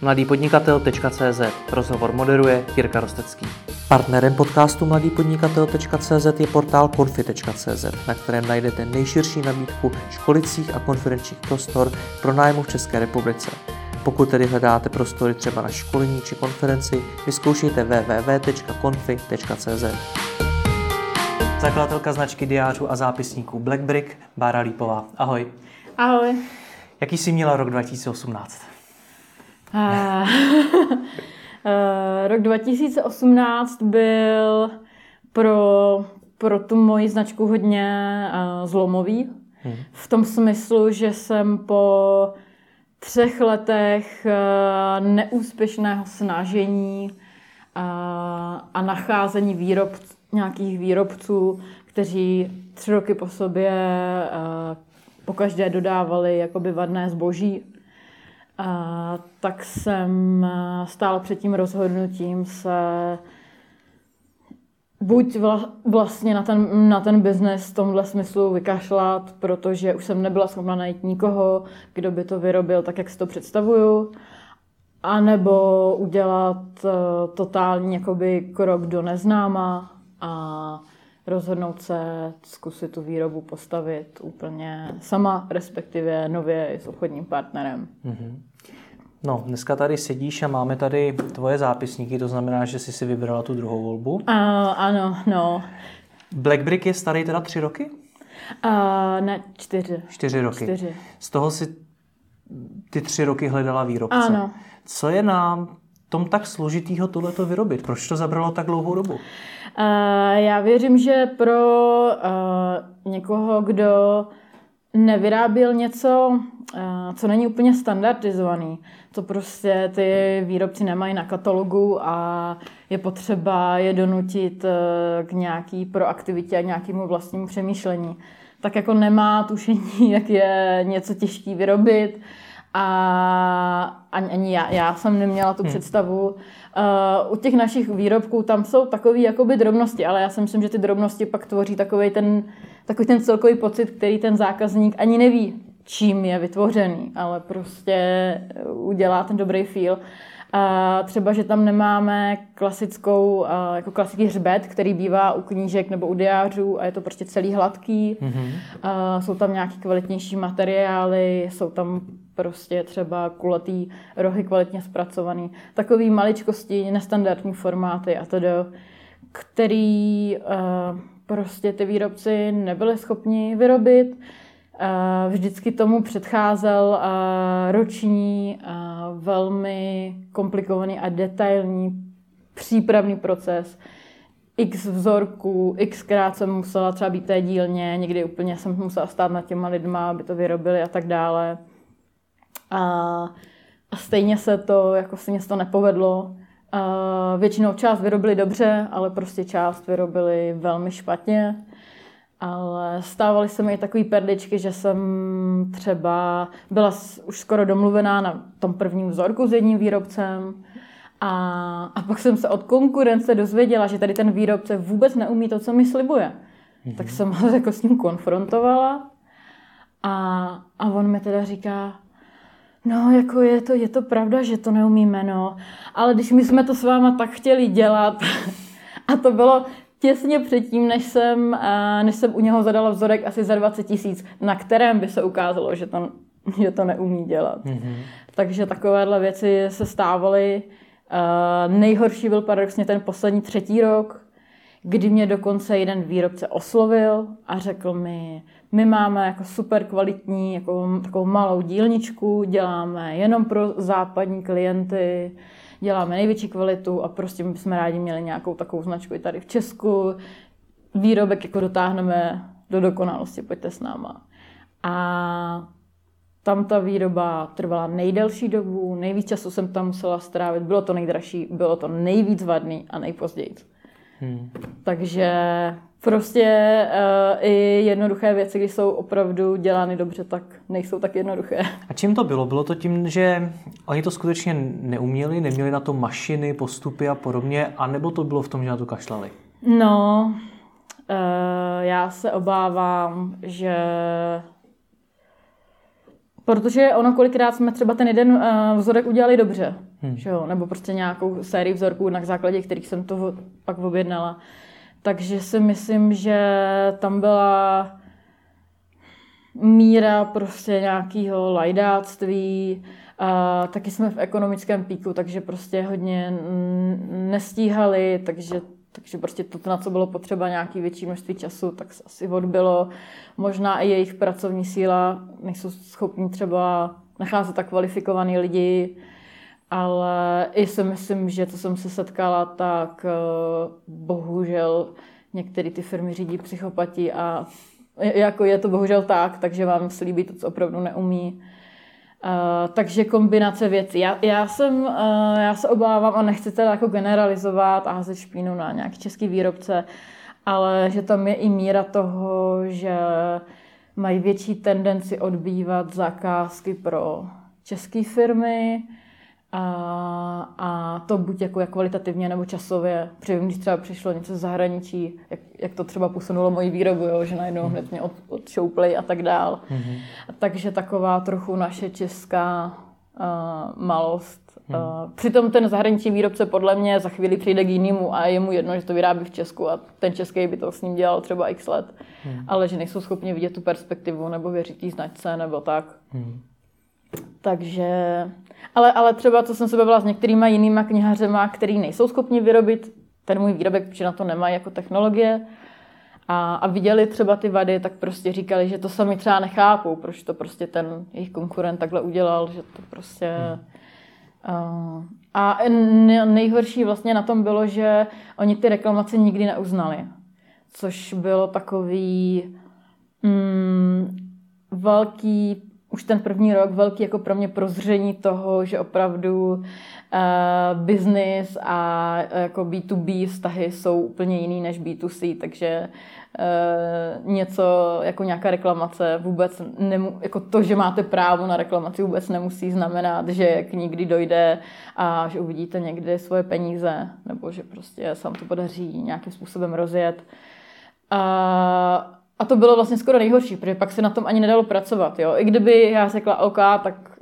mladýpodnikatel.cz Rozhovor moderuje Jirka Rostecký. Partnerem podcastu mladýpodnikatel.cz je portál konfi.cz, na kterém najdete nejširší nabídku školicích a konferenčních prostor pro nájmu v České republice. Pokud tedy hledáte prostory třeba na školení či konferenci, vyzkoušejte www.confi.cz. Zakladatelka značky diářů a zápisníků Blackbrick, Bára Lípová. Ahoj. Ahoj. Jaký jsi měla rok 2018? Uh, rok 2018 byl pro, pro tu moji značku hodně uh, zlomový. Hmm. V tom smyslu, že jsem po třech letech uh, neúspěšného snažení a nacházení výrob, nějakých výrobců, kteří tři roky po sobě pokaždé dodávali jakoby vadné zboží, a tak jsem stála před tím rozhodnutím se buď vla, vlastně na ten, na ten biznes v tomhle smyslu vykašlat, protože už jsem nebyla schopna najít nikoho, kdo by to vyrobil tak, jak si to představuju, anebo udělat uh, totální jakoby krok do neznáma a rozhodnout se zkusit tu výrobu postavit úplně sama, respektive nově s obchodním partnerem. Mm-hmm. No, dneska tady sedíš a máme tady tvoje zápisníky, to znamená, že jsi si vybrala tu druhou volbu. Uh, ano, no. Blackbrick je starý teda tři roky? Uh, ne, čtyři. Čtyři roky. Čtyři. Z toho si ty tři roky hledala výrobce. Ano. Co je na tom tak složitýho tohleto vyrobit? Proč to zabralo tak dlouhou dobu? Uh, já věřím, že pro uh, někoho, kdo nevyráběl něco, uh, co není úplně standardizovaný, co prostě ty výrobci nemají na katalogu a je potřeba je donutit uh, k nějaký proaktivitě a nějakému vlastnímu přemýšlení, tak jako nemá tušení, jak je něco těžký vyrobit, a ani, ani já, já jsem neměla tu hmm. představu. Uh, u těch našich výrobků tam jsou takové jakoby drobnosti, ale já si myslím, že ty drobnosti pak tvoří takový ten, takový ten celkový pocit, který ten zákazník ani neví, čím je vytvořený, ale prostě udělá ten dobrý feel. A třeba, že tam nemáme klasickou, jako klasický hřbet, který bývá u knížek nebo u diářů a je to prostě celý hladký. Mm-hmm. A jsou tam nějaký kvalitnější materiály, jsou tam prostě třeba kulatý rohy kvalitně zpracovaný. Takový maličkosti, nestandardní formáty a to do, který prostě ty výrobci nebyli schopni vyrobit. Uh, vždycky tomu předcházel uh, roční, uh, velmi komplikovaný a detailní přípravný proces. X vzorků, xkrát jsem musela třeba být té dílně, někdy úplně jsem musela stát nad těma lidma, aby to vyrobili a tak dále. A, stejně se to, jako se mě to nepovedlo. A většinou část vyrobili dobře, ale prostě část vyrobili velmi špatně. Ale stávaly se mi takové perličky, že jsem třeba byla už skoro domluvená na tom prvním vzorku s jedním výrobcem a, a pak jsem se od konkurence dozvěděla, že tady ten výrobce vůbec neumí to, co mi slibuje. Mm-hmm. Tak jsem ho jako s ním konfrontovala a, a on mi teda říká, No, jako je to, je to pravda, že to neumíme, no. Ale když my jsme to s váma tak chtěli dělat, a to bylo těsně předtím, než jsem, než jsem u něho zadala vzorek asi za 20 tisíc, na kterém by se ukázalo, že to, že to neumí dělat. Mm-hmm. Takže takovéhle věci se stávaly. Nejhorší byl paradoxně ten poslední třetí rok, kdy mě dokonce jeden výrobce oslovil a řekl mi, my máme jako super kvalitní, jako takovou malou dílničku, děláme jenom pro západní klienty, děláme největší kvalitu a prostě jsme rádi měli nějakou takovou značku i tady v Česku. Výrobek jako dotáhneme do dokonalosti, pojďte s náma. A tam ta výroba trvala nejdelší dobu, nejvíc času jsem tam musela strávit, bylo to nejdražší, bylo to nejvíc vadný a nejpozději. Hmm. Takže prostě uh, i jednoduché věci, když jsou opravdu dělány dobře, tak nejsou tak jednoduché. A čím to bylo? Bylo to tím, že oni to skutečně neuměli, neměli na to mašiny, postupy a podobně, anebo to bylo v tom, že na to kašlali? No, uh, já se obávám, že Protože ono kolikrát jsme třeba ten jeden uh, vzorek udělali dobře Hmm. Že jo? Nebo prostě nějakou sérii vzorků, na základě kterých jsem to pak objednala. Takže si myslím, že tam byla míra prostě nějakého lajdáctví, a taky jsme v ekonomickém píku, takže prostě hodně nestíhali, takže, takže prostě to, na co bylo potřeba nějaký větší množství času, tak se asi odbylo. Možná i jejich pracovní síla, nejsou schopni třeba nacházet tak kvalifikovaný lidi, ale i si myslím, že co jsem se setkala, tak eh, bohužel některé ty firmy řídí psychopati a jako je to bohužel tak, takže vám slíbí to, co opravdu neumí. Uh, takže kombinace věcí. Já, já, jsem, uh, já se obávám a nechci teda jako generalizovat a házet špínu na nějaký český výrobce, ale že tam je i míra toho, že mají větší tendenci odbývat zakázky pro české firmy, a, a to buď jako jak kvalitativně nebo časově. Protože když třeba přišlo něco z zahraničí, jak, jak to třeba posunulo moji výrobu, jo, že najednou mm. hned mě od, odšoupli a tak dál. Mm-hmm. Takže taková trochu naše česká uh, malost. Mm. Uh, přitom ten zahraniční výrobce podle mě za chvíli přijde k jinému a je mu jedno, že to vyrábí v Česku a ten český by to s ním dělal třeba x let. Mm. Ale že nejsou schopni vidět tu perspektivu nebo věřit té značce nebo tak. Mm. Takže, ale, ale třeba, co jsem se bavila s některýma jinýma knihařema, který nejsou schopni vyrobit ten můj výrobek, protože na to nemají jako technologie, a, a viděli třeba ty vady, tak prostě říkali, že to sami třeba nechápou, proč to prostě ten jejich konkurent takhle udělal, že to prostě... Uh, a nejhorší vlastně na tom bylo, že oni ty reklamace nikdy neuznali, což bylo takový mm, velký už ten první rok velký jako pro mě prozření toho, že opravdu uh, business a uh, jako B2B vztahy jsou úplně jiný než B2C, takže uh, něco jako nějaká reklamace vůbec nemu, jako to, že máte právo na reklamaci vůbec nemusí znamenat, že k nikdy dojde a že uvidíte někdy svoje peníze nebo že prostě se vám to podaří nějakým způsobem rozjet. Uh, a to bylo vlastně skoro nejhorší, protože pak se na tom ani nedalo pracovat. Jo? I kdyby já řekla, OK, tak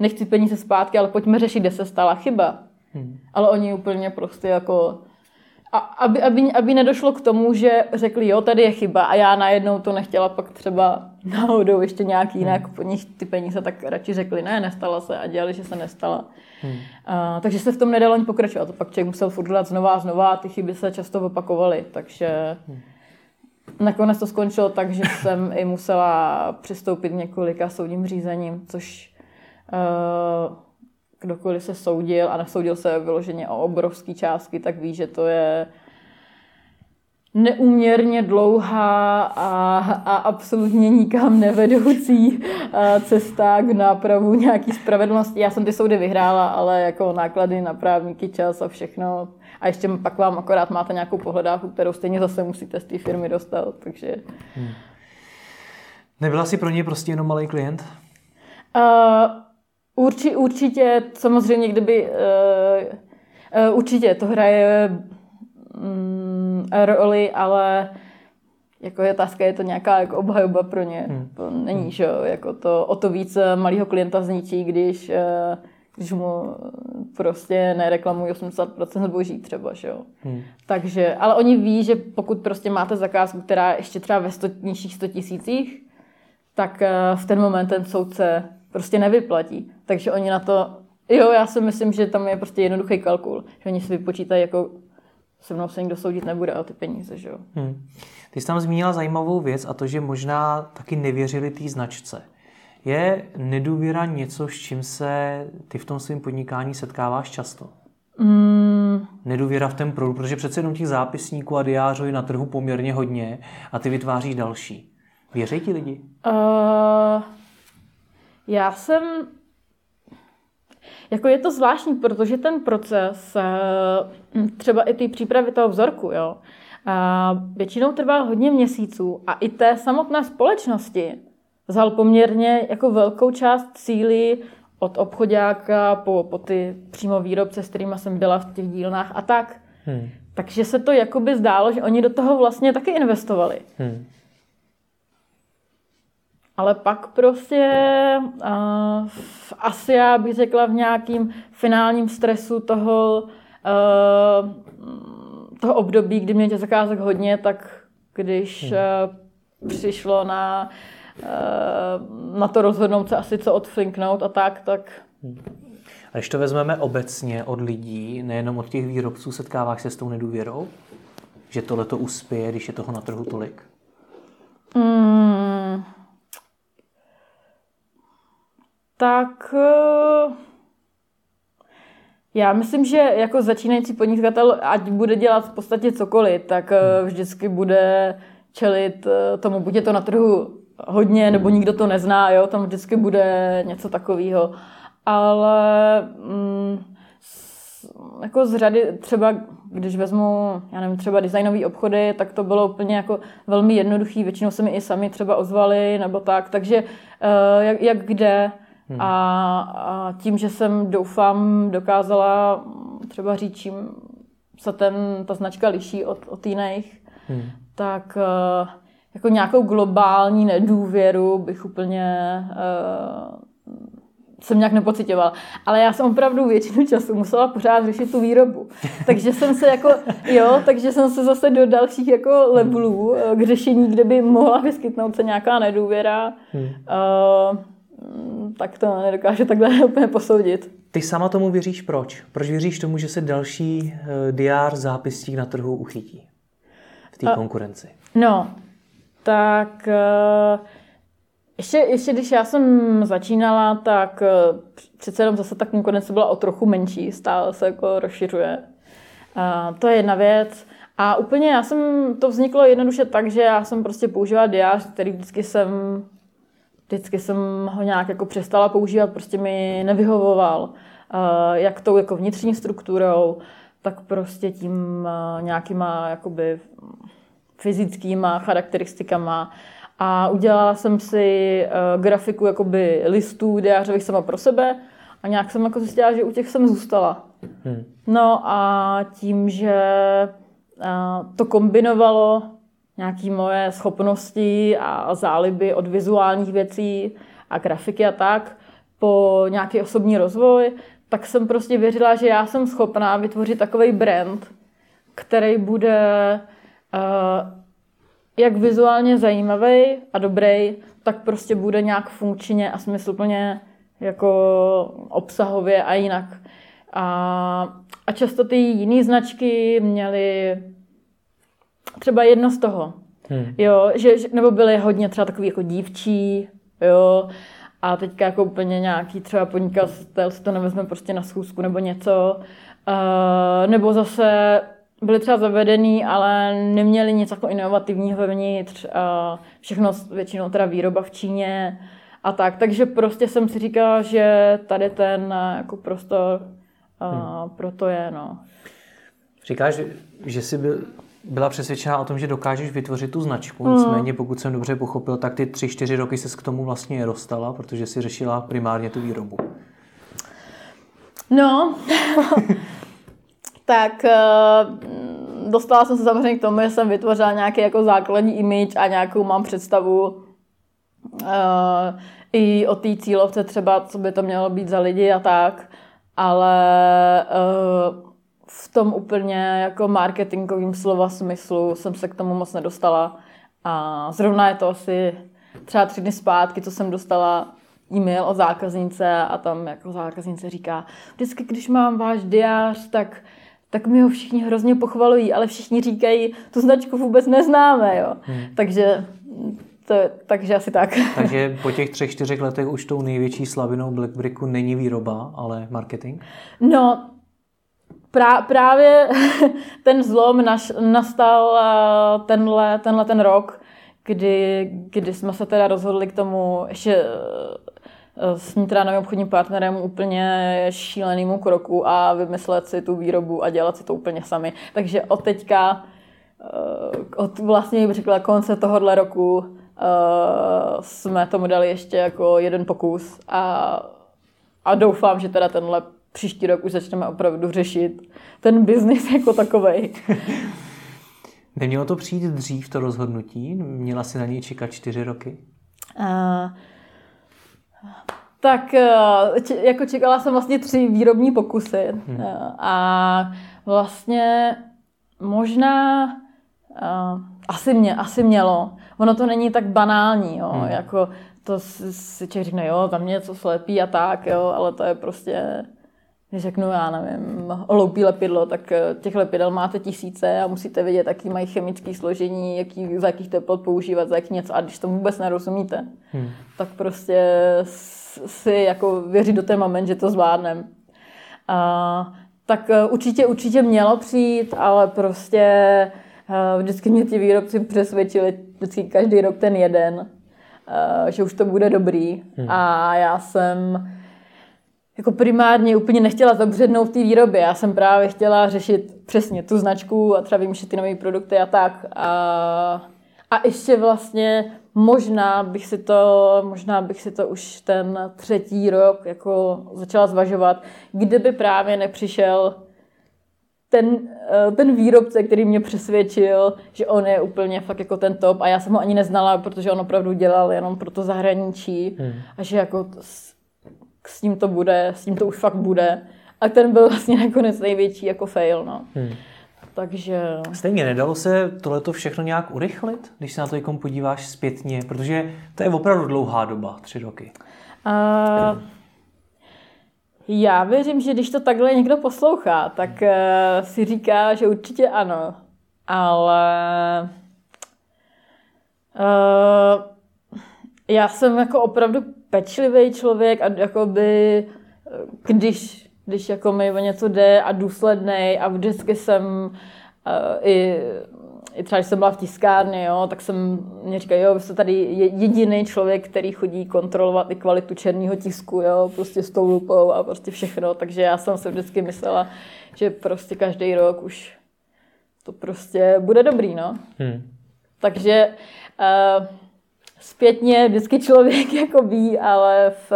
nechci peníze zpátky, ale pojďme řešit, kde se stala chyba. Hmm. Ale oni úplně prostě jako... A aby, aby, aby nedošlo k tomu, že řekli, jo, tady je chyba a já najednou to nechtěla pak třeba náhodou ještě nějaký jinak hmm. po nich ty peníze, tak radši řekli, ne, nestala se a dělali, že se nestala. Hmm. A, takže se v tom nedalo ani pokračovat. To pak člověk musel furt dělat znova a znova a ty chyby se často opakovaly. Takže... Hmm. Nakonec to skončilo tak, že jsem i musela přistoupit několika soudním řízením, což uh, kdokoliv se soudil a nesoudil se vyloženě o obrovské částky, tak ví, že to je neúměrně dlouhá a, a absolutně nikam nevedoucí cesta k nápravu nějaký spravedlnosti. Já jsem ty soudy vyhrála, ale jako náklady na právníky, čas a všechno a ještě pak vám akorát máte nějakou pohledávku, kterou stejně zase musíte z té firmy dostat, takže... Hmm. Nebyla jsi pro něj prostě jenom malý klient? Uh, urči, určitě, samozřejmě, kdyby... Uh, uh, určitě to hraje um, roli, ale jako je otázka, je to nějaká jako obhajoba pro ně. Hmm. To není, že jo, jako to o to víc malého klienta zničí, když uh, když mu prostě nereklamují 80% zboží třeba, že jo. Hmm. Takže, ale oni ví, že pokud prostě máte zakázku, která ještě třeba ve 100, nižších 100 tisících, tak eh, v ten moment ten soudce prostě nevyplatí. Takže oni na to, jo, já si myslím, že tam je prostě jednoduchý kalkul, že oni si vypočítají, jako se mnou se nikdo soudit nebude o ty peníze, že jo. Hmm. Ty jsi tam zmínila zajímavou věc a to, že možná taky nevěřili té značce. Je nedůvěra něco, s čím se ty v tom svém podnikání setkáváš často? Mm. Nedůvěra v ten produkt, protože přece jenom těch zápisníků a diářů je na trhu poměrně hodně a ty vytváříš další. Věří ti lidi? Uh, já jsem... Jako je to zvláštní, protože ten proces, uh, třeba i ty přípravy toho vzorku, jo, většinou trvá hodně měsíců a i té samotné společnosti vzal poměrně jako velkou část síly od obchodáka po, po ty přímo výrobce, s kterými jsem byla v těch dílnách a tak. Hmm. Takže se to jakoby zdálo, že oni do toho vlastně taky investovali. Hmm. Ale pak prostě uh, asi já bych řekla v nějakým finálním stresu toho, uh, toho období, kdy mě těch zakázek hodně, tak když uh, přišlo na, uh, na to rozhodnout se asi co odflinknout a tak, tak hmm. A když to vezmeme obecně od lidí, nejenom od těch výrobců, setkáváš se s tou nedůvěrou? Že tohle to uspěje, když je toho na trhu tolik? Mm, tak eh, já myslím, že jako začínající podnikatel, ať bude dělat v podstatě cokoliv, tak eh, hmm. vždycky bude čelit eh, tomu, buď je to na trhu hodně, nebo nikdo to nezná, jo, tam vždycky bude něco takového. Ale mm, jako z řady, třeba když vezmu, já nevím, třeba designové obchody, tak to bylo úplně jako velmi jednoduchý, většinou se mi i sami třeba ozvali, nebo tak, takže jak, jak kde, Hmm. A, a tím, že jsem doufám dokázala třeba říct, čím se ten, ta značka liší od, od jiných, hmm. tak uh, jako nějakou globální nedůvěru bych úplně uh, jsem nějak nepocitovala. Ale já jsem opravdu většinu času musela pořád řešit tu výrobu. Takže jsem se jako, jo, takže jsem se zase do dalších jako levelů eh, k řešení, kde by mohla vyskytnout se nějaká nedůvěra. Hmm. Uh, tak to nedokáže takhle úplně posoudit. Ty sama tomu věříš proč? Proč věříš tomu, že se další uh, diár zápisník na trhu uchytí v té konkurenci? No, tak uh, ještě, ještě když já jsem začínala, tak uh, přece jenom zase ta konkurence byla o trochu menší, stále se jako rozšiřuje. To je jedna věc. A úplně já jsem, to vzniklo jednoduše tak, že já jsem prostě používala diář, který vždycky jsem vždycky jsem ho nějak jako přestala používat, prostě mi nevyhovoval. Jak tou jako vnitřní strukturou, tak prostě tím nějakýma jakoby fyzickýma charakteristikama. A udělala jsem si grafiku jakoby listů diářových sama pro sebe a nějak jsem jako zjistila, že u těch jsem zůstala. Hmm. No a tím, že to kombinovalo nějaké moje schopnosti a záliby od vizuálních věcí a grafiky a tak po nějaký osobní rozvoj, tak jsem prostě věřila, že já jsem schopná vytvořit takový brand, který bude uh, jak vizuálně zajímavý a dobrý, tak prostě bude nějak funkčně a smysluplně jako obsahově a jinak. A, a často ty jiné značky měly třeba jedno z toho. Hmm. Jo, že, nebo byly hodně třeba takový jako dívčí, jo, a teďka jako úplně nějaký třeba podnikatel si to nevezme prostě na schůzku nebo něco. Uh, nebo zase byli třeba zavedený, ale neměli nic jako inovativního vevnitř. Uh, všechno většinou teda výroba v Číně a tak. Takže prostě jsem si říkala, že tady ten jako prostor uh, hmm. pro to je, no. Říkáš, že jsi byl byla přesvědčená o tom, že dokážeš vytvořit tu značku. Mm. Nicméně, pokud jsem dobře pochopil, tak ty tři, čtyři roky se k tomu vlastně dostala, protože si řešila primárně tu výrobu. No, tak uh, dostala jsem se samozřejmě k tomu, že jsem vytvořila nějaký jako základní image a nějakou mám představu uh, i o té cílovce třeba, co by to mělo být za lidi a tak, ale uh, v tom úplně jako marketingovým slova smyslu jsem se k tomu moc nedostala. A zrovna je to asi třeba tři dny zpátky, co jsem dostala e-mail od zákaznice a tam jako zákaznice říká, vždycky, když mám váš diář, tak tak mi ho všichni hrozně pochvalují, ale všichni říkají, tu značku vůbec neznáme, jo. Hmm. Takže to, takže asi tak. Takže po těch třech, čtyřech letech už tou největší slabinou Blackbricku není výroba, ale marketing? No, Prá, právě ten zlom naš, nastal eh, tenhle, tenhle ten rok, kdy, kdy jsme se teda rozhodli k tomu ještě eh, s Nitranovým obchodním partnerem úplně šílenému kroku a vymyslet si tu výrobu a dělat si to úplně sami. Takže od teďka, eh, od vlastně bych řekla konce tohohle roku, jsme tomu dali ještě jako jeden pokus a, a doufám, že teda tenhle příští rok už začneme opravdu řešit ten biznis jako takovej. Nemělo to přijít dřív, to rozhodnutí? Měla si na něj čekat čtyři roky? Uh, tak če, jako čekala jsem vlastně tři výrobní pokusy hmm. a vlastně možná uh, asi, mě, asi mělo. Ono to není tak banální, jo, hmm. jako to si člověk řekne, jo, tam něco slepí a tak, jo, ale to je prostě, když řeknu, já nevím, loupí lepidlo, tak eh, těch lepidel máte tisíce a musíte vědět, jaký mají chemické složení, jaký, za jakých teplot používat, za jaký něco. A když to vůbec nerozumíte, hmm. tak prostě si jako věří do ten moment, že to zvládnem. A, tak eh, určitě, určitě mělo přijít, ale prostě eh, vždycky mě ti výrobci přesvědčili, vždycky každý rok ten jeden, že už to bude dobrý. Hmm. A já jsem jako primárně úplně nechtěla zabřednout v té výrobě. Já jsem právě chtěla řešit přesně tu značku a třeba vymýšlet ty nové produkty a tak. A, a ještě vlastně možná bych si to, možná bych si to už ten třetí rok jako začala zvažovat, kdyby právě nepřišel ten, eh, ten výrobce, který mě přesvědčil, že on je úplně fakt jako ten top a já jsem ho ani neznala, protože on opravdu dělal jenom pro to zahraničí hmm. a že jako s tím to bude, s tím to už fakt bude. A ten byl vlastně nakonec největší jako fail, no. Hmm. Takže... Stejně nedalo se tohleto všechno nějak urychlit, když se na to jako podíváš zpětně, protože to je opravdu dlouhá doba, tři roky. Uh, já věřím, že když to takhle někdo poslouchá, tak uh, si říká, že určitě ano. Ale uh, já jsem jako opravdu pečlivý člověk a jakoby, když, když jako mi o něco jde a důsledný a vždycky jsem uh, i i třeba, když jsem byla v tiskárně, jo, tak jsem mě říkal, jo, vy jste tady jediný člověk, který chodí kontrolovat i kvalitu černého tisku, jo, prostě s tou lupou a prostě všechno, takže já jsem se vždycky myslela, že prostě každý rok už to prostě bude dobrý, no. Hmm. Takže uh, zpětně vždycky člověk jako ví, ale v,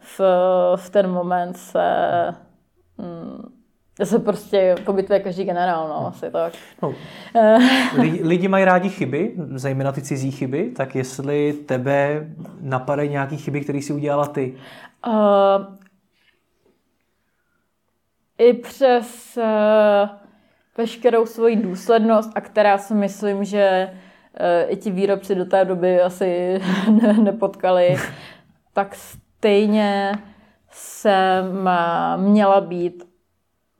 v, v ten moment se hmm, to se prostě pobytuje každý generál, no, asi tak. No, lidi, lidi mají rádi chyby, zejména ty cizí chyby, tak jestli tebe napadají nějaké chyby, které si udělala ty? Uh, I přes uh, veškerou svoji důslednost, a která si myslím, že i ti výrobci do té doby asi ne, nepotkali, tak stejně jsem měla být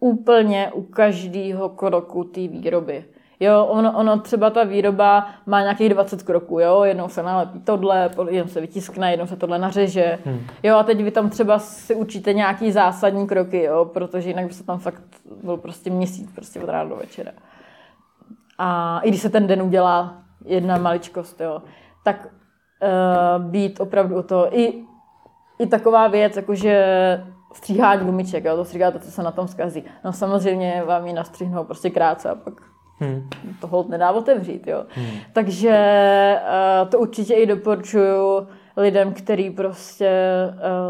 úplně u každého kroku té výroby. Jo, ono, ono třeba ta výroba má nějakých 20 kroků, jo, jednou se nalepí tohle, jednou se vytiskne, jednou se tohle nařeže, hmm. jo, a teď vy tam třeba si učíte nějaký zásadní kroky, jo, protože jinak by se tam fakt byl prostě měsíc, prostě od rána do večera. A i když se ten den udělá jedna maličkost, jo, tak uh, být opravdu o to, i, i taková věc, jakože stříhání gumiček, jo, to stříháte, co se na tom zkazí. No samozřejmě vám ji nastřihnou prostě krátce a pak hmm. to hold nedá otevřít, jo. Hmm. Takže uh, to určitě i doporučuju lidem, kteří prostě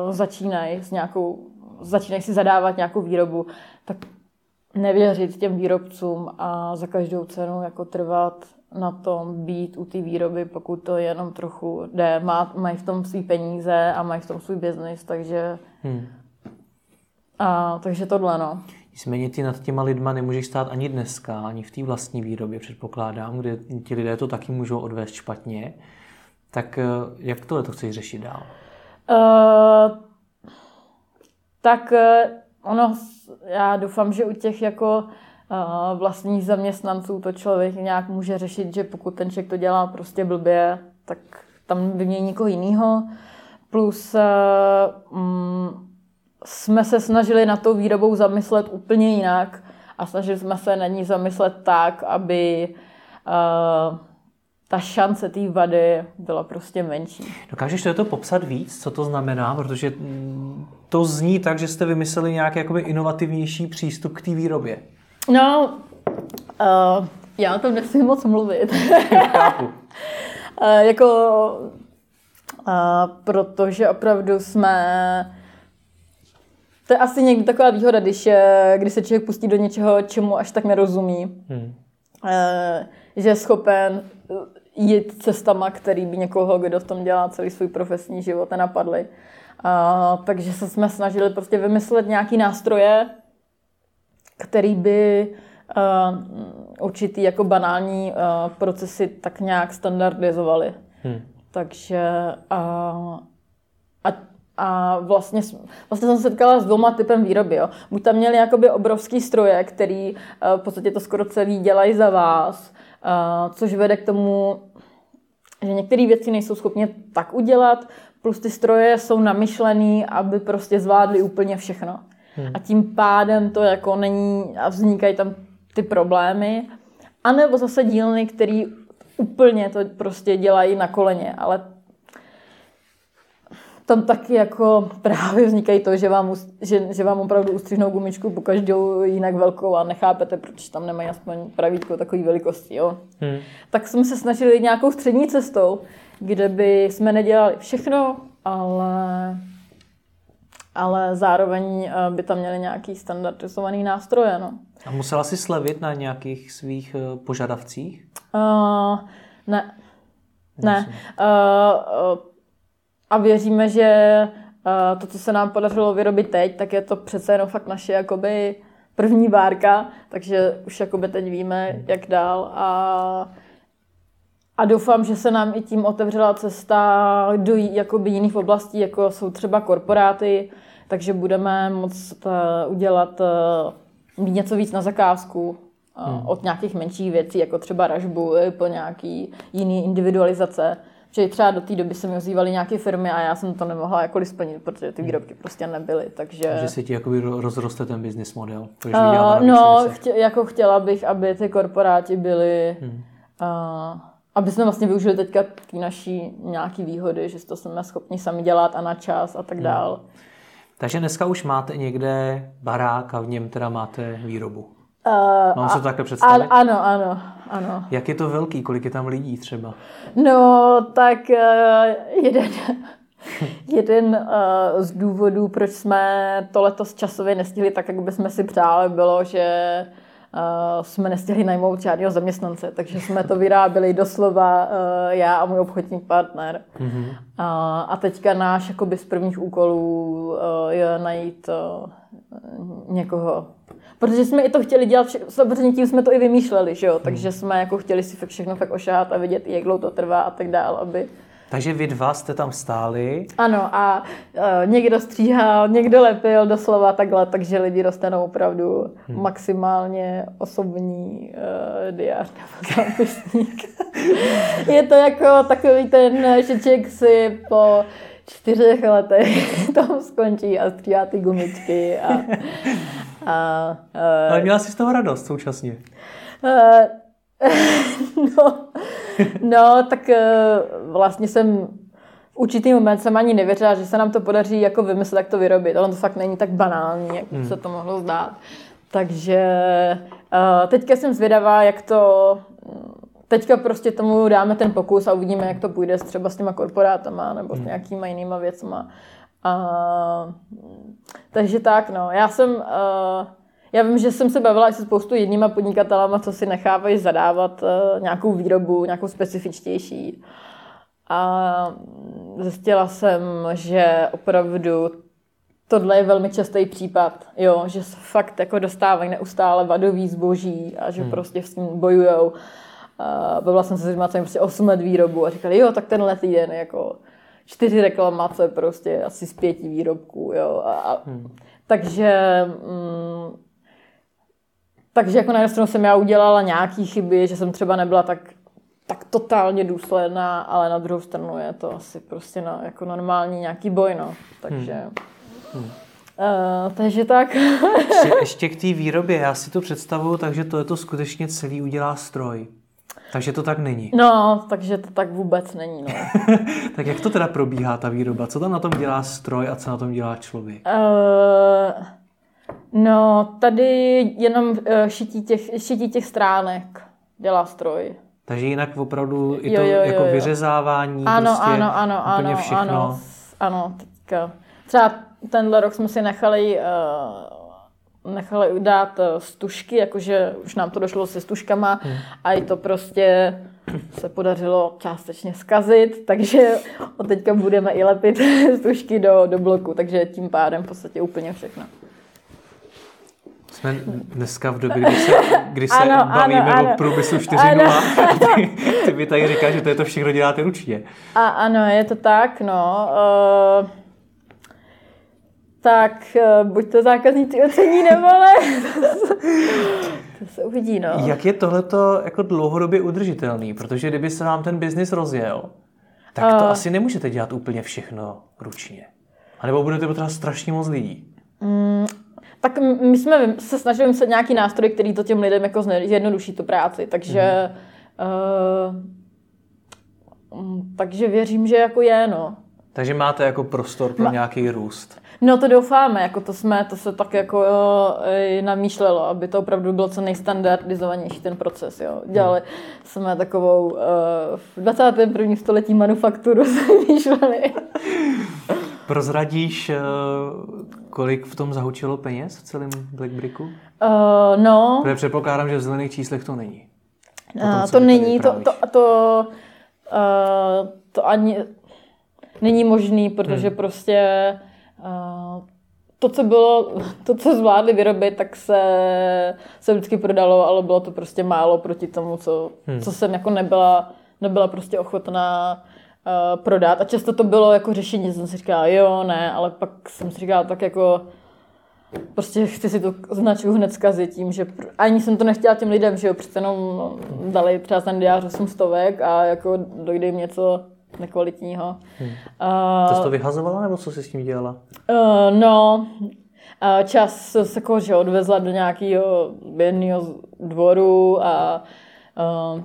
uh, začínají s nějakou, začínají si zadávat nějakou výrobu, tak nevěřit těm výrobcům a za každou cenu jako trvat na tom být u té výroby, pokud to jenom trochu jde. Má, mají v tom svý peníze a mají v tom svůj biznis, takže hmm. A, takže tohle, no. Nicméně ty nad těma lidma nemůžeš stát ani dneska, ani v té vlastní výrobě, předpokládám, kde ti lidé to taky můžou odvést špatně. Tak eh, jak tohle to chceš řešit dál? Uh, tak eh, ono, já doufám, že u těch jako vlastních zaměstnanců to člověk nějak může řešit, že pokud ten člověk to dělá prostě blbě, tak tam vymění někoho jiného. Plus uh, um, jsme se snažili na tou výrobou zamyslet úplně jinak a snažili jsme se na ní zamyslet tak, aby uh, ta šance té vady byla prostě menší. Dokážeš to, to popsat víc, co to znamená? Protože mm, to zní tak, že jste vymysleli nějaký jakoby inovativnější přístup k té výrobě. No, uh, já o tom nechci moc mluvit. Uh, jako, uh, protože opravdu jsme to je asi někdy taková výhoda, když, když se člověk pustí do něčeho, čemu až tak nerozumí. Hmm. Že je schopen jít cestama, který by někoho, kdo v tom dělá celý svůj profesní život, nenapadly. A, takže se jsme snažili prostě vymyslet nějaký nástroje, který by uh, určitý jako banální uh, procesy tak nějak standardizovaly. Hmm. Takže uh, a, a vlastně, vlastně jsem se setkala s dvěma typem výroby. Jo. Buď tam měli jakoby obrovský stroje, který uh, v podstatě to skoro celý dělají za vás, uh, což vede k tomu, že některé věci nejsou schopni tak udělat, plus ty stroje jsou namyšlený, aby prostě zvládly úplně všechno. Hmm. A tím pádem to jako není a vznikají tam ty problémy. A nebo zase dílny, který úplně to prostě dělají na koleně, ale tam taky jako právě vznikají to, že vám, že, že vám opravdu ustřihnou gumičku po každou jinak velkou a nechápete, proč tam nemají aspoň pravítko takové velikosti. Jo? Hmm. Tak jsme se snažili nějakou střední cestou, kde by jsme nedělali všechno, ale, ale zároveň eh, by tam měli nějaký standardizovaný nástroje. No. A musela si slevit na nějakých svých eh, požadavcích? Uh, ne. Ne. Uh, uh, a věříme, že to, co se nám podařilo vyrobit teď, tak je to přece jenom fakt naše jakoby první várka, takže už jakoby teď víme, jak dál a a doufám, že se nám i tím otevřela cesta do jakoby jiných oblastí, jako jsou třeba korporáty, takže budeme moct udělat mít něco víc na zakázku hmm. od nějakých menších věcí, jako třeba ražbu, po nějaký jiný individualizace. Že třeba do té doby se mi ozývaly nějaké firmy a já jsem to nemohla jakkoliv splnit, protože ty hmm. výrobky prostě nebyly. Takže... Že se ti jakoby rozroste ten business model? Uh, no, chtě, jako chtěla bych, aby ty korporáti byly... Hmm. Uh, aby jsme vlastně využili teďka ty naší nějaký výhody, že to jsme schopni sami dělat a na čas a tak hmm. dál. Hmm. Takže dneska už máte někde barák a v něm teda máte výrobu. Uh, Mám se to takhle představit? Ano, ano, ano. Jak je to velký? Kolik je tam lidí třeba? No, tak uh, jeden, jeden uh, z důvodů, proč jsme to letos časově nestihli tak, jak bychom si přáli, bylo, že jsme nestihli najmout žádného zaměstnance, takže jsme to vyráběli doslova uh, já a můj obchodní partner. Mm-hmm. A teďka náš jakoby z prvních úkolů uh, je najít někoho. Protože jsme i to chtěli dělat, samozřejmě tím jsme to i vymýšleli, že jo? Takže jsme jako chtěli si všechno fakt ošát a vidět, jak dlouho to trvá a tak dál, aby takže vy dva jste tam stáli. Ano a uh, někdo stříhal, někdo lepil doslova takhle, takže lidi dostanou opravdu hmm. maximálně osobní uh, diář nebo zápisník. je to jako takový ten, že člověk si po čtyřech letech tam skončí a stříhá ty gumičky. A, a, uh, Ale měla jsi z toho radost současně. Uh, no, no, tak uh, vlastně jsem v určitý moment jsem ani nevěřila, že se nám to podaří jako vymyslet, jak to vyrobit. Ale to fakt není tak banální, jak hmm. se to mohlo zdát. Takže uh, teďka jsem zvědavá, jak to... Teďka prostě tomu dáme ten pokus a uvidíme, jak to půjde třeba s těma korporátama nebo s hmm. nějakýma jinýma věcma. Uh, takže tak, no. Já jsem... Uh, já vím, že jsem se bavila se spoustu jedníma podnikatelama, co si nechávají zadávat uh, nějakou výrobu, nějakou specifičtější. A zjistila jsem, že opravdu tohle je velmi častý případ, jo, že se fakt jako dostávají neustále vadový zboží a že hmm. prostě s tím bojujou. Uh, bavila jsem se s lidmi, co prostě 8 let výrobu a říkali, jo, tak tenhle týden jako čtyři reklamace prostě asi z pěti výrobků, jo. A, hmm. Takže mm, takže jako na jednu stranu jsem já udělala nějaký chyby, že jsem třeba nebyla tak, tak totálně důsledná, ale na druhou stranu je to asi prostě na, jako normální nějaký boj, no. Takže... Hmm. Hmm. Uh, takže tak. ještě, ještě k té výrobě, já si to představuju, takže to je to skutečně celý udělá stroj. Takže to tak není. No, takže to tak vůbec není. No. tak jak to teda probíhá ta výroba? Co tam na tom dělá stroj a co na tom dělá člověk? Uh, No, tady jenom uh, šití, těch, šití těch stránek dělá stroj. Takže jinak opravdu i to jo, jo, jako jo, jo. vyřezávání, ano, prostě ano, ano, ano, všechno. Ano, ano, teďka. Třeba tenhle rok jsme si nechali, uh, nechali dát uh, stužky, jakože už nám to došlo se stužkama hmm. a je to prostě se podařilo částečně zkazit, takže od teďka budeme i lepit stužky do, do bloku, takže tím pádem v podstatě úplně všechno. Jsme dneska v době, kdy se, kdy se ano, bavíme ano, o průmyslu 4.0 ty, ty mi tady říkáš, že to je to všechno děláte ručně. A ano, je to tak, no. Uh, tak uh, buď to zákazníci ocení nebo ne. to se uvidí, no. Jak je tohleto jako dlouhodobě udržitelný? Protože kdyby se vám ten biznis rozjel, tak to uh, asi nemůžete dělat úplně všechno ručně. A nebo budete potřebovat strašně moc lidí. Um, tak my jsme se snažili vymyslet nějaký nástroj, který to těm lidem jako zjednoduší tu práci, takže mm. uh, takže věřím, že jako je, no. Takže máte jako prostor pro Ma- nějaký růst. No to doufáme, jako to jsme, to se tak jako jo, namýšlelo, aby to opravdu bylo co nejstandardizovanější ten proces, jo. Dělali hmm. jsme takovou uh, v 21. století manufakturu zamýšleli. Prozradíš, uh, kolik v tom zahučilo peněz v celém Blackbricku? Uh, no. Protože předpokládám, že v zelených číslech to není. uh, to není, to, to, to, uh, to ani není možný, protože hmm. prostě uh, to, co bylo, to, co zvládli vyrobit, tak se, se vždycky prodalo, ale bylo to prostě málo proti tomu, co, hmm. co jsem jako nebyla, nebyla prostě ochotná uh, prodat. A často to bylo jako řešení, jsem si říkala, jo, ne, ale pak jsem si říkala tak jako, prostě chci si tu značku hned zkazit tím, že pr- ani jsem to nechtěla těm lidem, že jo, přece jenom dali třeba ten diář 8 stovek a jako dojde jim něco nekvalitního. Hmm. Uh, to jsi to vyhazovala, nebo co jsi s tím dělala? Uh, no, uh, čas se jako, že odvezla do nějakého bědného dvoru a uh,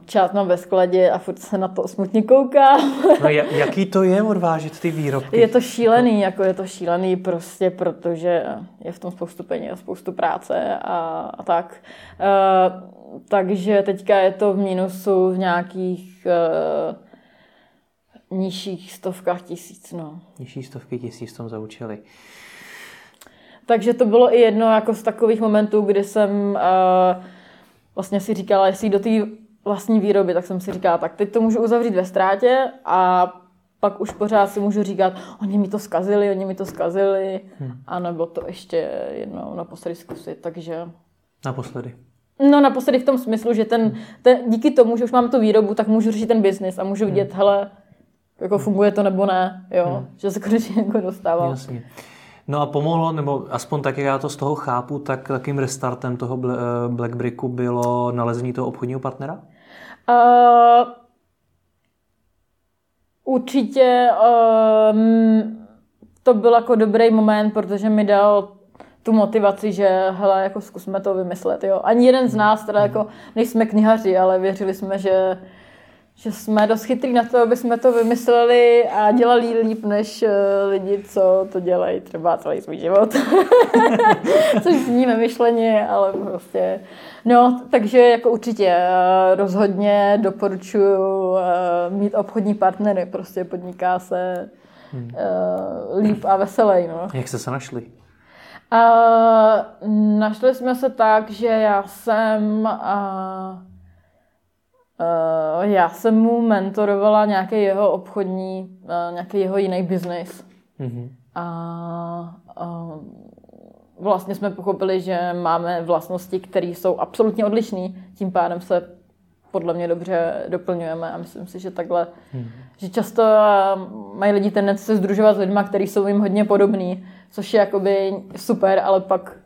část mám ve skladě a furt se na to smutně kouká. no, jaký to je odvážet ty výrobky? Je to šílený, jako je to šílený prostě, protože je v tom spoustu peněz, spoustu práce a, a tak. Uh, takže teďka je to v mínusu v nějakých uh, nižších stovkách tisíc, no. Nižší stovky tisíc tom zaučili. Takže to bylo i jedno jako z takových momentů, kdy jsem uh, vlastně si říkala, jestli do té vlastní výroby, tak jsem si říkala, tak teď to můžu uzavřít ve ztrátě a pak už pořád si můžu říkat, oni mi to zkazili, oni mi to zkazili, hmm. a nebo to ještě jednou naposledy zkusit, takže... Naposledy. No naposledy v tom smyslu, že ten, ten, díky tomu, že už mám tu výrobu, tak můžu řešit ten biznis a můžu vidět, hmm. hele, jako funguje to nebo ne, jo, hmm. že se konečně jako dostávám. Jasně. No a pomohlo, nebo aspoň tak, jak já to z toho chápu, tak takým restartem toho eh, Blackbricku bylo nalezení toho obchodního partnera? Uh, určitě um, to byl jako dobrý moment, protože mi dal tu motivaci, že hele, jako zkusme to vymyslet, jo. Ani jeden z nás, teda jako nejsme knihaři, ale věřili jsme, že že jsme dost chytrý na to, aby jsme to vymysleli a dělali líp než uh, lidi, co to dělají třeba celý svůj život. Což zní nemyšleně, ale prostě. No, takže jako určitě uh, rozhodně doporučuji uh, mít obchodní partnery, prostě podniká se uh, líp a veselej. No. Jak jste se našli? Uh, našli jsme se tak, že já jsem Uh, já jsem mu mentorovala nějaký jeho obchodní, uh, nějaký jeho jiný biznis. Mm-hmm. A uh, vlastně jsme pochopili, že máme vlastnosti, které jsou absolutně odlišné. Tím pádem se podle mě dobře doplňujeme a myslím si, že takhle, mm-hmm. že často mají lidi tendenci se združovat s lidmi, kteří jsou jim hodně podobní, což je jakoby super, ale pak,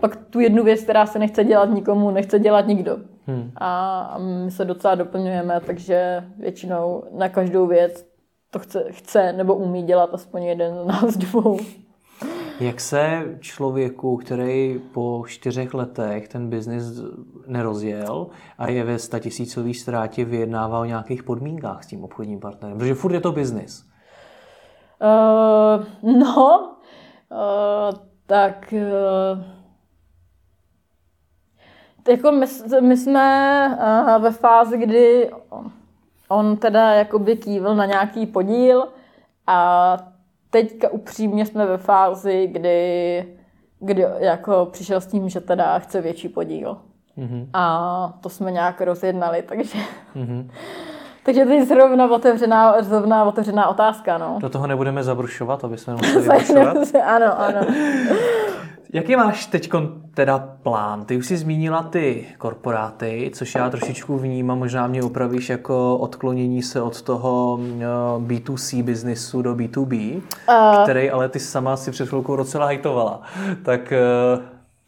pak tu jednu věc, která se nechce dělat nikomu, nechce dělat nikdo. Hmm. A my se docela doplňujeme, takže většinou na každou věc to chce, chce nebo umí dělat aspoň jeden z nás dvou. Jak se člověku, který po čtyřech letech ten biznis nerozjel a je ve statisícový ztrátě, vyjednává o nějakých podmínkách s tím obchodním partnerem? Protože furt je to biznis. Uh, no, uh, tak uh, jako my, my jsme uh, ve fázi, kdy on teda jakoby kývil na nějaký podíl a teďka upřímně jsme ve fázi, kdy, kdy jako přišel s tím, že teda chce větší podíl. Mm-hmm. A to jsme nějak rozjednali, takže... Mm-hmm. Takže to je zrovna otevřená, zrovna otevřená otázka, no. Do toho nebudeme zabrušovat, aby jsme museli Ano, ano. Jaký máš teď teda plán? Ty už jsi zmínila ty korporáty, což já trošičku vnímám, možná mě upravíš jako odklonění se od toho B2C biznisu do B2B, uh, který ale ty sama si před chvilkou docela hajtovala. Tak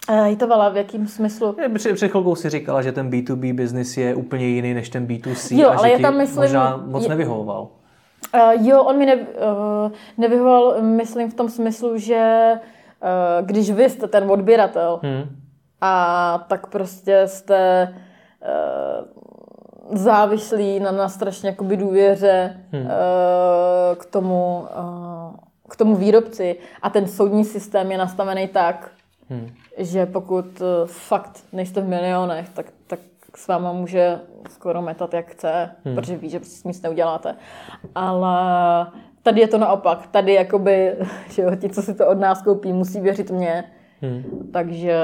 uh, Hejtovala v jakém smyslu? Před, před chvilkou si říkala, že ten B2B biznis je úplně jiný než ten B2C jo, a ale že ti tam myslím, možná moc je, nevyhovoval. Uh, jo, on mi ne, uh, nevyhovoval, myslím v tom smyslu, že Eh, když vy jste ten odběratel hmm. a tak prostě jste uh, závislí na, na strašně jakoby důvěře hmm. uh, k tomu k tomu výrobci a ten soudní systém je nastavený tak, hmm. že pokud fakt nejste v milionech, tak, tak s váma může skoro metat jak chce, hmm. protože ví, že prostě nic neuděláte. Ale Tady je to naopak. Tady jakoby, že jo, ti, co si to od nás koupí, musí věřit mě. Hmm. Takže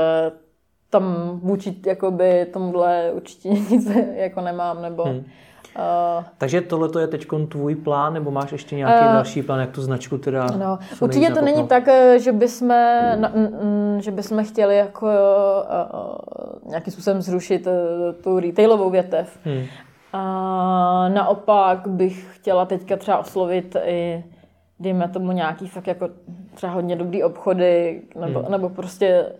tam vůči jakoby tomuhle určitě nic jako nemám, nebo... Hmm. Uh, Takže tohle je teď tvůj plán, nebo máš ještě nějaký uh, další plán, jak tu značku teda... No, určitě to není tak, že bychom, že bychom chtěli jako uh, nějakým způsobem zrušit uh, tu retailovou větev. Hmm. A naopak bych chtěla teďka třeba oslovit i dejme tomu nějaký fakt jako třeba hodně dobrý obchody, nebo, hmm. nebo prostě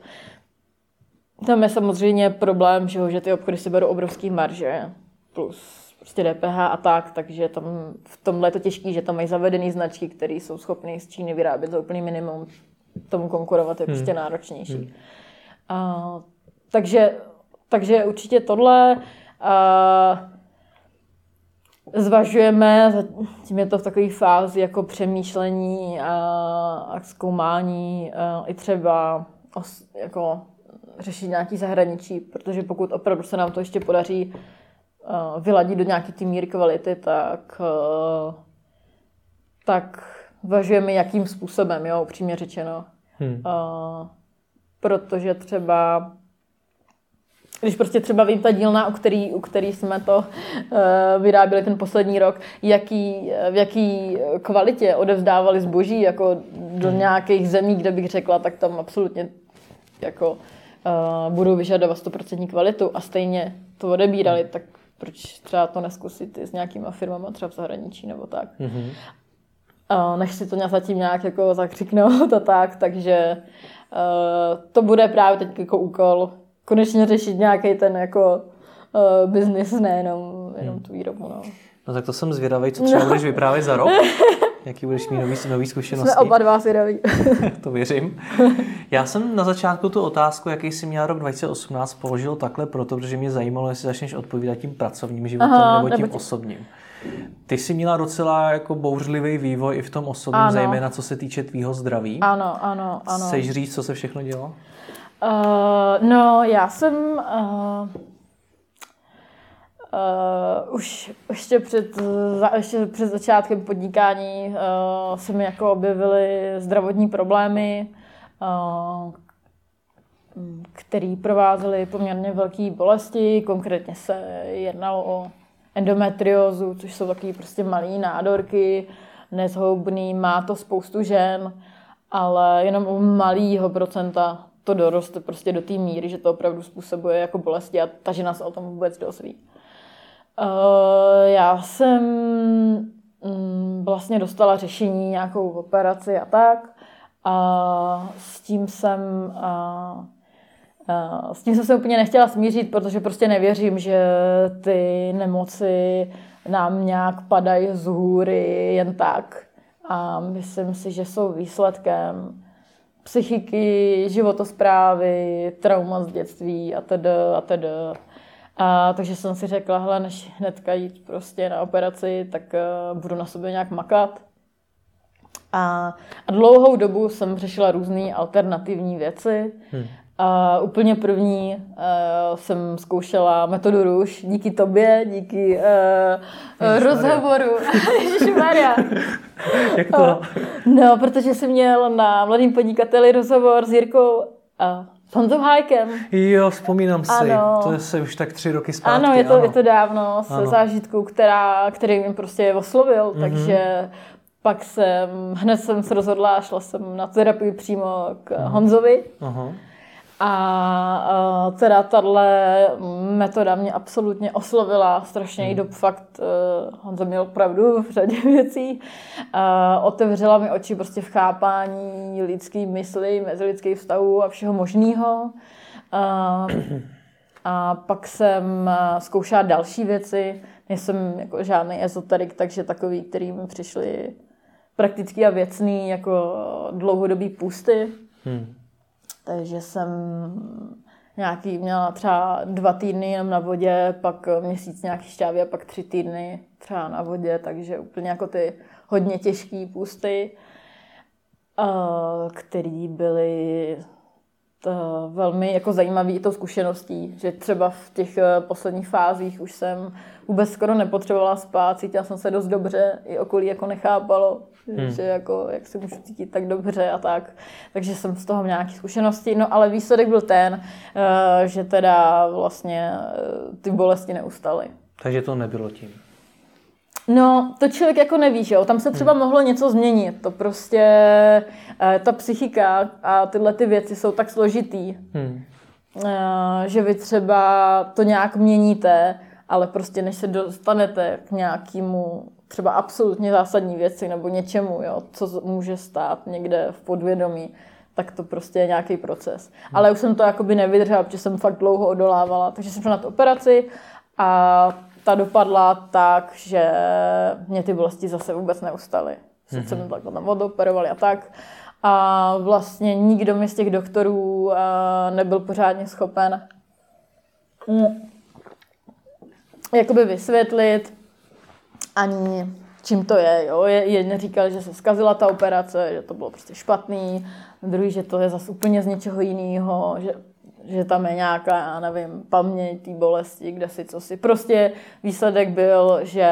tam je samozřejmě problém, že, že ty obchody si berou obrovský marže, plus prostě DPH a tak, takže tam v tomhle je to těžké, že tam mají zavedený značky, které jsou schopné z Číny vyrábět za úplný minimum. Tomu konkurovat je hmm. prostě náročnější. Hmm. A, takže, takže určitě tohle. A, zvažujeme, zatím je to v takové fázi jako přemýšlení a, a zkoumání a i třeba os, jako řešit nějaký zahraničí, protože pokud opravdu se nám to ještě podaří uh, vyladit do nějaké té míry kvality, tak, uh, tak zvažujeme jakým způsobem, jo, upřímně řečeno. Hmm. Uh, protože třeba když prostě třeba vím ta dílna, u který, u který jsme to uh, vyráběli ten poslední rok, jaký, v jaký kvalitě odevzdávali zboží jako do hmm. nějakých zemí, kde bych řekla, tak tam absolutně jako uh, budou vyžadovat 100% kvalitu a stejně to odebírali, hmm. tak proč třeba to neskusit s nějakýma firmama třeba v zahraničí nebo tak. Mm-hmm. Uh, než si to zatím nějak jako zakřiknout a tak, takže uh, to bude právě teď jako úkol konečně řešit nějaký ten jako uh, business, nejenom jenom hmm. tu výrobu. No. no tak to jsem zvědavý, co třeba no. budeš vyprávět za rok. Jaký budeš mít nový, nový zkušenosti? Jsme oba dva zvědaví. to věřím. Já jsem na začátku tu otázku, jaký jsi měl rok 2018, položil takhle proto, protože mě zajímalo, jestli začneš odpovídat tím pracovním životem Aha, nebo tím nebo osobním. Ty jsi měla docela jako bouřlivý vývoj i v tom osobním, ano. zejména co se týče tvýho zdraví. Ano, ano, ano. Chceš říct, co se všechno dělo? Uh, no, já jsem uh, uh, už ještě před, za, ještě před začátkem podnikání uh, se mi jako objevily zdravotní problémy, uh, které provázely poměrně velké bolesti. Konkrétně se jednalo o endometriózu, což jsou takové prostě malé nádorky, nezhoubný, má to spoustu žen, ale jenom u malého procenta to doroste prostě do té míry, že to opravdu způsobuje jako bolesti a ta žena se o tom vůbec dozví. Uh, já jsem mm, vlastně dostala řešení, nějakou operaci a tak a s tím jsem s tím jsem se úplně nechtěla smířit, protože prostě nevěřím, že ty nemoci nám nějak padají z hůry jen tak. A myslím si, že jsou výsledkem psychiky, životosprávy, trauma z dětství a tedy a tedy. A takže jsem si řekla, hele, než hnedka jít prostě na operaci, tak uh, budu na sobě nějak makat. A, a dlouhou dobu jsem řešila různé alternativní věci. Hmm. A úplně první uh, jsem zkoušela metodu růž díky tobě, díky uh, rozhovoru. Ježišmarja. Jak to? Uh, no, protože jsi měl na Mladým podnikateli rozhovor s Jirkou a S Honzou Hájkem. Jo, vzpomínám si. Ano. To je se už tak tři roky zpátky. Ano, je to, ano. je to dávno, se Ano. zážitku, která, který mě prostě oslovil, Mhm. mm-hmm. takže pak jsem, hned jsem se rozhodla a šla jsem na terapii přímo k Mhm. Honzovi. Aha. A, teda tahle metoda mě absolutně oslovila, strašně jí do fakt, uh, Honza měl pravdu v řadě věcí, otevřela mi oči prostě v chápání lidský mysli, mezilidských vztahů a všeho možného. A pak jsem eh, zkoušela další věci, nejsem jako žádný ezoterik, takže takový, který mi přišly praktický a věcný, jako dlouhodobý půsty. Hm. Takže jsem nějaký, měla třeba dva týdny jenom na vodě, pak měsíc nějaký šťávy a pak tři týdny třeba na vodě, takže úplně jako ty hodně těžké půsty, které byly eh, velmi jako zajímavý tou zkušeností, že třeba v těch eh, posledních fázích už jsem vůbec skoro nepotřebovala spát, cítila jsem se dost dobře, i okolí jako nechápalo, hmm. že jako, jak se můžu cítit tak dobře a tak. Takže jsem z toho měla nějaké zkušenosti, no ale výsledek byl ten, eh, že teda vlastně eh, ty bolesti neustaly. Takže to nebylo tím. No, to člověk jako neví, že jo. Tam se třeba mohlo něco změnit. To prostě, eh, ta psychika a tyhle ty věci jsou tak složitý, Hm. eh, že vy třeba to nějak měníte, ale prostě než se dostanete k nějakému třeba absolutně zásadní věci nebo něčemu, jo, co může stát někde v podvědomí, tak to prostě je nějaký proces. Ale už jsem to jakoby nevydržela, protože jsem fakt dlouho odolávala, takže jsem šla na tu operaci a ta dopadla tak, že mě ty bolesti zase vůbec neustaly. Sice mě takhle tam odoperovali a tak. A vlastně nikdo mi z těch doktorů eh, nebyl pořádně schopen mm, jakoby vysvětlit ani čím to je. Jo. Je- Jeden říkal, že se zkazila ta operace, že to bylo prostě špatný, druhý, že to je zase úplně z něčeho jiného, že, že tam je nějaká, já nevím, paměť té bolesti, kde si co si. Prostě výsledek byl, že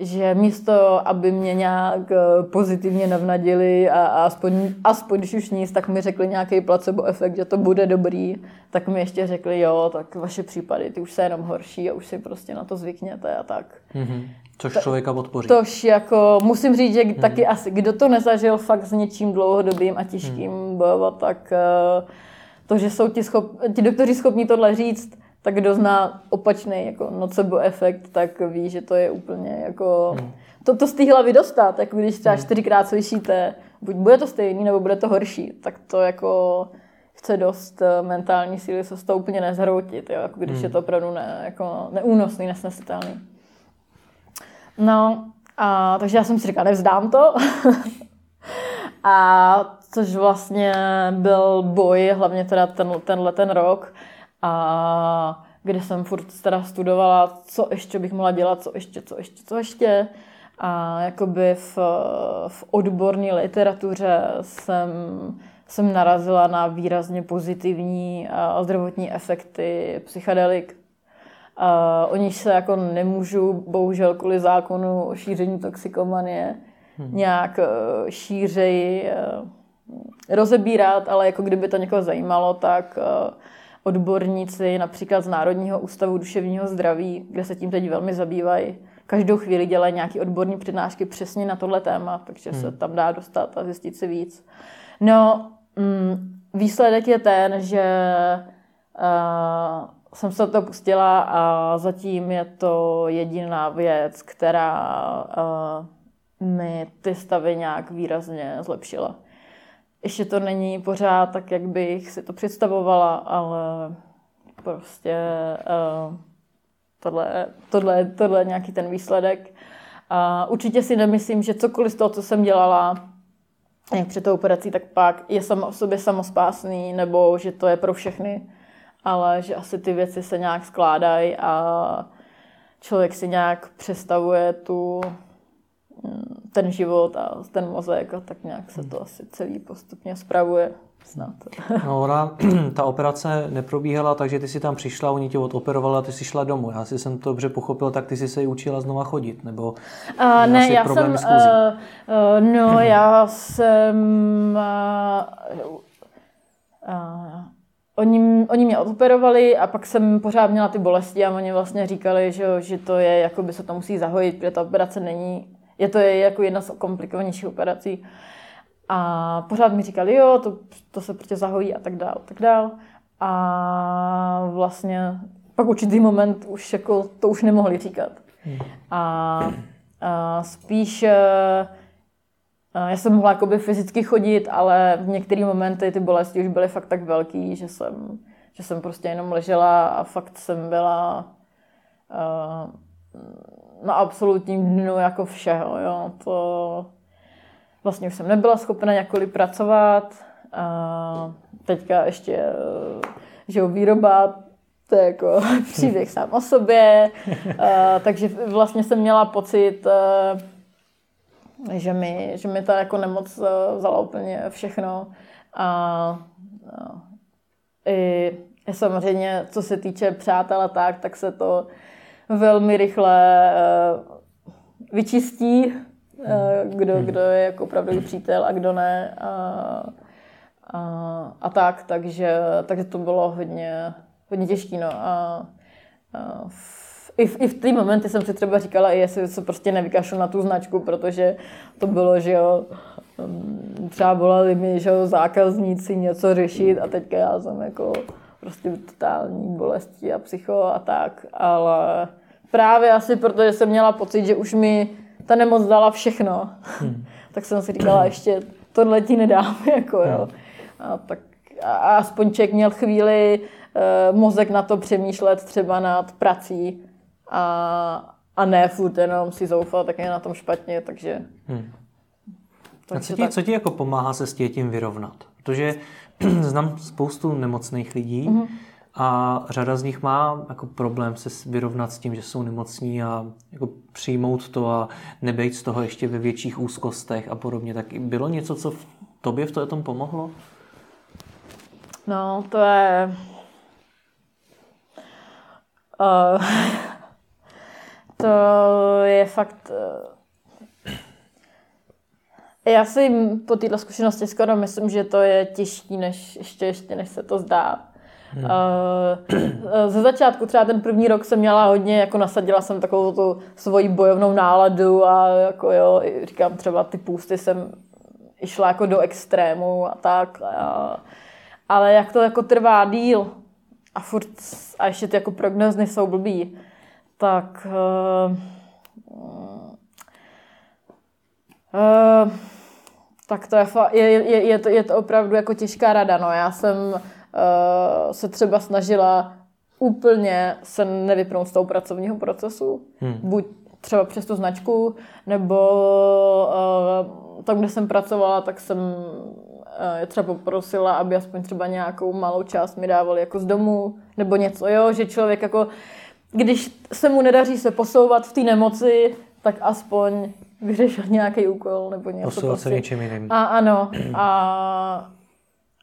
že místo, aby mě nějak eh, pozitivně navnadili a, a aspoň, aspoň když už nic, tak mi řekli nějaký placebo efekt, že to bude dobrý, tak mi ještě řekli, jo, tak vaše případy, ty už se jenom horší a už si prostě na to zvykněte a tak. Mhm. Což člověka podpoří. Tož jako musím říct, že taky asi, kdo to nezažil fakt s něčím dlouhodobým a těžkým bojovat, tak eh, to, že jsou ti, schop, ti doktoři schopní tohle říct, tak kdo zná opačný jako nocebo efekt, tak ví, že to je úplně jako... To, to z té hlavy dostat, jako když třeba čtyřikrát slyšíte, buď bude to stejný, nebo bude to horší, tak to jako chce dost eh, mentální síly se z toho úplně nezhroutit, jo? Jako když je to opravdu ne, jako neúnosný, nesnesitelný. No, a, takže já jsem si říkala, nevzdám to. a což vlastně byl boj, hlavně teda ten, tenhle ten rok, a kde jsem furt teda studovala, co ještě bych mohla dělat, co ještě, co ještě, co ještě. A jakoby v, v odborné literatuře jsem, jsem narazila na výrazně pozitivní a zdravotní efekty psychedelik. Uh, o nich se jako nemůžu, bohužel kvůli zákonu o šíření toxikomanie, hmm. nějak uh, šířeji uh, rozebírat, ale jako kdyby to někoho zajímalo, tak uh, odborníci například z Národního ústavu duševního zdraví, kde se tím teď velmi zabývají, každou chvíli dělají nějaké odborné přednášky přesně na tohle téma, takže hmm. se tam dá dostat a zjistit si víc. No, mm, výsledek je ten, že uh, jsem se to pustila a zatím je to jediná věc, která uh, mi ty stavy nějak výrazně zlepšila. Ještě to není pořád tak, jak bych si to představovala, ale prostě uh, tohle, tohle, tohle je nějaký ten výsledek. A určitě si nemyslím, že cokoliv z toho, co jsem dělala, jak před tou operací, tak pak je samo o sobě samospásný, nebo že to je pro všechny, ale že asi ty věci se nějak skládají a člověk si nějak představuje tu, ten život a ten mozek a tak nějak se to asi celý postupně spravuje snad. No ona, ta operace neprobíhala, takže ty si tam přišla, oni tě odoperovali a ty si šla domů. Já si jsem to dobře pochopil, tak ty si se učila znova chodit, nebo Uh, ne, já problém jsem, uh, uh, no, já jsem, uh, uh, oni, oni mě odoperovali a pak jsem pořád měla ty bolesti a oni vlastně říkali, že, že to je, jako by se to musí zahojit, protože ta operace není, je to jako jedna z komplikovanějších operací. A pořád mi říkali, jo, to, to se prostě zahojí a tak dál, tak dál. A vlastně pak určitý moment už jako to už nemohli říkat. Hmm. A, a spíš eh, já jsem mohla jakoby fyzicky chodit, ale v některé momenty ty bolesti už byly fakt tak velký, že jsem, že jsem prostě jenom ležela a fakt jsem byla uh, na absolutním dnu jako všeho. Jo. To vlastně už jsem nebyla schopna jakkoliv pracovat. Uh, teďka ještě, uh, že výroba, to je jako příběh sám o sobě. Uh, takže vlastně jsem měla pocit, uh, že mi, že mi ta jako nemoc eh, vzala úplně všechno. A, a i, i samozřejmě, co se týče přátel a tak, tak se to velmi rychle uh, vyčistí, uh, kdo, hmm. kdo je jako opravdu přítel a kdo ne. A, a, a tak, takže, takže to bylo hodně, hodně těžké. No. A, a i v, i v té momenty jsem si třeba říkala, jestli se prostě nevykašlu na tu značku, protože to bylo, že jo, mm, třeba volali mi, že jo, zákazníci něco řešit a teďka já jsem jako prostě totální bolesti a psycho a tak, ale právě asi protože jsem měla pocit, že už mi ta nemoc dala všechno, hmm. tak jsem si říkala, ještě tohle ti nedám, jako jo. Hmm. A tak a aspoň člověk měl chvíli uh, mozek na to přemýšlet třeba nad prací, a, a ne furt jenom si zoufal, tak je na tom špatně, takže... Hmm. A co ti, tak... co ti jako pomáhá se s tím vyrovnat? Protože znám spoustu nemocných lidí mm-hmm. A řada z nich má jako problém se vyrovnat s tím, že jsou nemocní a jako přijmout to a nebejt z toho ještě ve větších úzkostech a podobně. Tak bylo něco, co v tobě v tom pomohlo? No, to je... Uh, to je fakt... Eh, já si po této zkušenosti skoro myslím, že to je těžší, než ještě, ještě než se to zdá. Hmm. Uh, ze začátku třeba ten první rok jsem měla hodně, jako nasadila jsem takovou tu svoji bojovnou náladu a jako jo, říkám třeba ty půsty jsem išla jako do extrému a tak. A, ale jak to jako trvá díl a furt, a ještě ty jako prognozny jsou blbý, tak uh, uh, tak to je, je, je, je, to, je to opravdu jako těžká rada. No. Já jsem se třeba snažila úplně se nevypnout z toho pracovního procesu. Hmm. Buď třeba přes tu značku, nebo uh, tam, kde jsem pracovala, tak jsem je třeba poprosila, aby aspoň třeba nějakou malou část mi dávali jako z domu, nebo něco, jo, že člověk jako když se mu nedaří se posouvat v té nemoci, tak aspoň vyřešil nějaký úkol nebo něco. Posouvat prostě. se něčím jiným. A ano. A,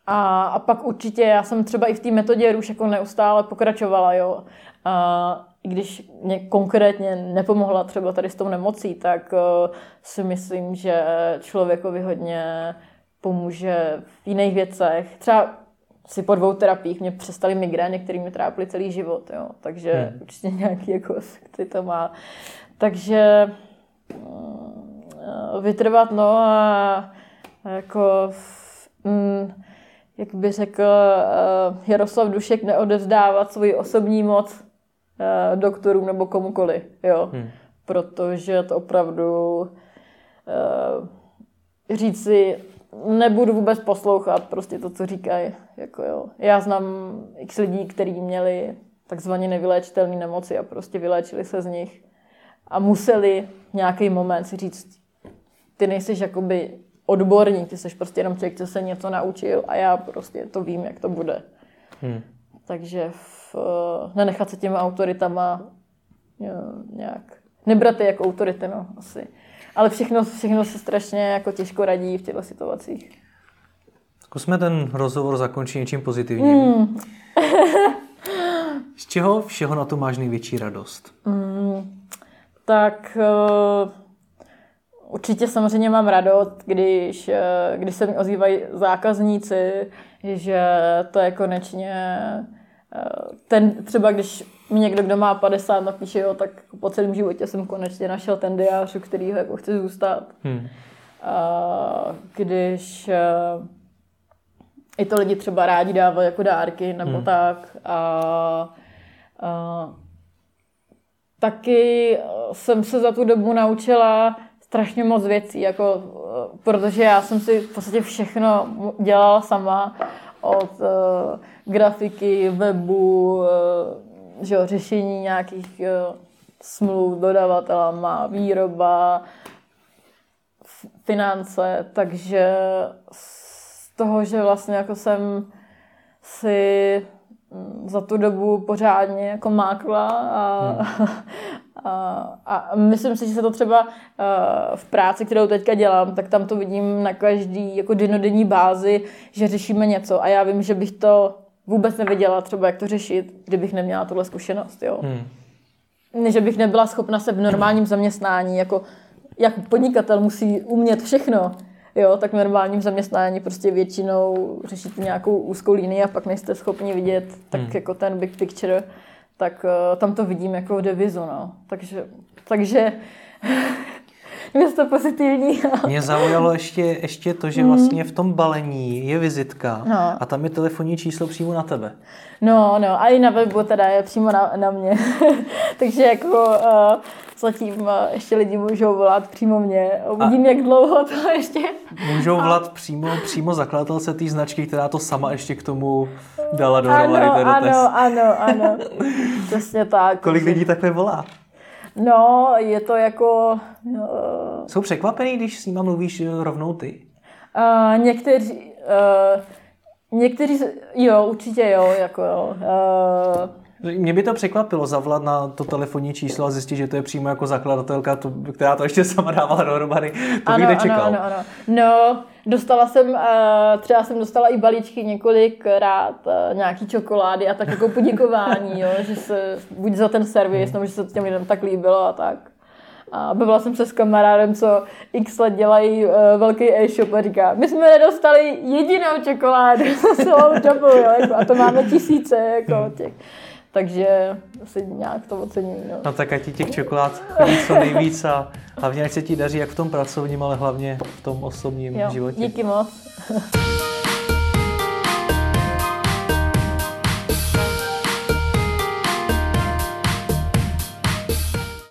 a, a pak určitě, já jsem třeba i v té metodě už jako neustále pokračovala, jo. A když mě konkrétně nepomohla třeba tady s tou nemocí, tak uh, si myslím, že člověkovi hodně pomůže v jiných věcech. Třeba si po dvou terapiích mě přestaly migrény, které mě trápily celý život, jo. Takže hmm. určitě nějaký jako efekty to má. Takže mm, vytrvat, no a jako mm, jak by řekl uh, Jaroslav Dušek, neodevzdávat svoji osobní moc uh, doktorům nebo komukoli, jo. Hmm. Protože to opravdu uh, říct si, nebudu vůbec poslouchat prostě to, co říkají. Jako jo. Já znám x lidí, kteří měli takzvaně nevyléčitelné nemoci a prostě vyléčili se z nich a museli nějaký moment si říct, ty nejsi jakoby odborník, ty jsi prostě jenom člověk, co se něco naučil a já prostě to vím, jak to bude. Hmm. Takže v, nenechat se těma autoritama jo, nějak, nebrat je jako autority, no, asi. Ale všechno, všechno se strašně jako těžko radí v těchto situacích. Zkusme ten rozhovor zakončit něčím pozitivním. Mm. Z čeho všeho na to máš největší radost? Mm, tak uh, určitě samozřejmě mám radost, když, uh, když se mi ozývají zákazníci, že to je konečně uh, ten, třeba když mi někdo, kdo má 50, napíše, jo, tak po celém životě jsem konečně našel ten diář, u kterýho jako chci zůstat. Hmm. Uh, když uh, i to lidi třeba rádi dávají jako dárky nebo hmm. tak. A, a taky jsem se za tu dobu naučila strašně moc věcí, jako, protože já jsem si v podstatě všechno dělala sama od uh, grafiky, webu, uh, že jo, řešení nějakých uh, smluv dodavatelama, výroba, finance, takže toho, že vlastně jako jsem si mm, za tu dobu pořádně jako mákla a, hmm. a, a myslím si, že se to třeba v práci, kterou teďka dělám, tak tam to vidím na každý jako denodenní bázi, že řešíme něco a já vím, že bych to vůbec nevěděla třeba, jak to řešit, kdybych neměla tuhle zkušenost, jo. Hmm. Že bych nebyla schopna se v normálním zaměstnání, jako jak podnikatel musí umět všechno, jo, tak v normálním zaměstnání prostě většinou řešíte nějakou úzkou linii a pak nejste schopni vidět tak hmm. jako ten big picture, tak uh, tam to vidím jako devizu, no. Takže, takže město pozitivní. Mě zaujalo ještě, ještě to, že vlastně v tom balení je vizitka no. a tam je telefonní číslo přímo na tebe. No, no, a i na webu teda je přímo na, na mě. Takže jako uh, zatím eh, ještě lidi můžou volat přímo mě. Uvidím, a jak dlouho to ještě... Můžou volat a... přímo, přímo zakladatelce té značky, která to sama ještě k tomu dala dohromady. Ano, ano, ano, ano. Přesně tak. Kolik lidí takhle volá? No, je to jako... Uh... Jsou překvapený, když s nima mluvíš eh, rovnou ty? Uh, někteří... Uh, někteří... Jo, určitě jo, jako jo. Uh, mě by to překvapilo zavolat na to telefonní číslo a zjistit, že to je přímo jako zakladatelka, to, která to ještě sama dávala dohromady. To ano, bych nečekal. Ano, ano, ano. No, dostala jsem, uh, třeba jsem dostala i balíčky několikrát, uh, nějaký čokolády a tak jako poděkování, jo, že se buď za ten servis, nebo že se to těm lidem tak líbilo a tak. A bavila jsem se s kamarádem, co x let dělají uh, velký e-shop a říká, my jsme nedostali jedinou čokoládu celou dobu, jo, jako, a to máme tisíce jako těch takže asi nějak to ocením. No. no tak ať ti těch čokolád chodí co nejvíc a hlavně ať se ti daří jak v tom pracovním, ale hlavně v tom osobním jo, životě. Díky moc.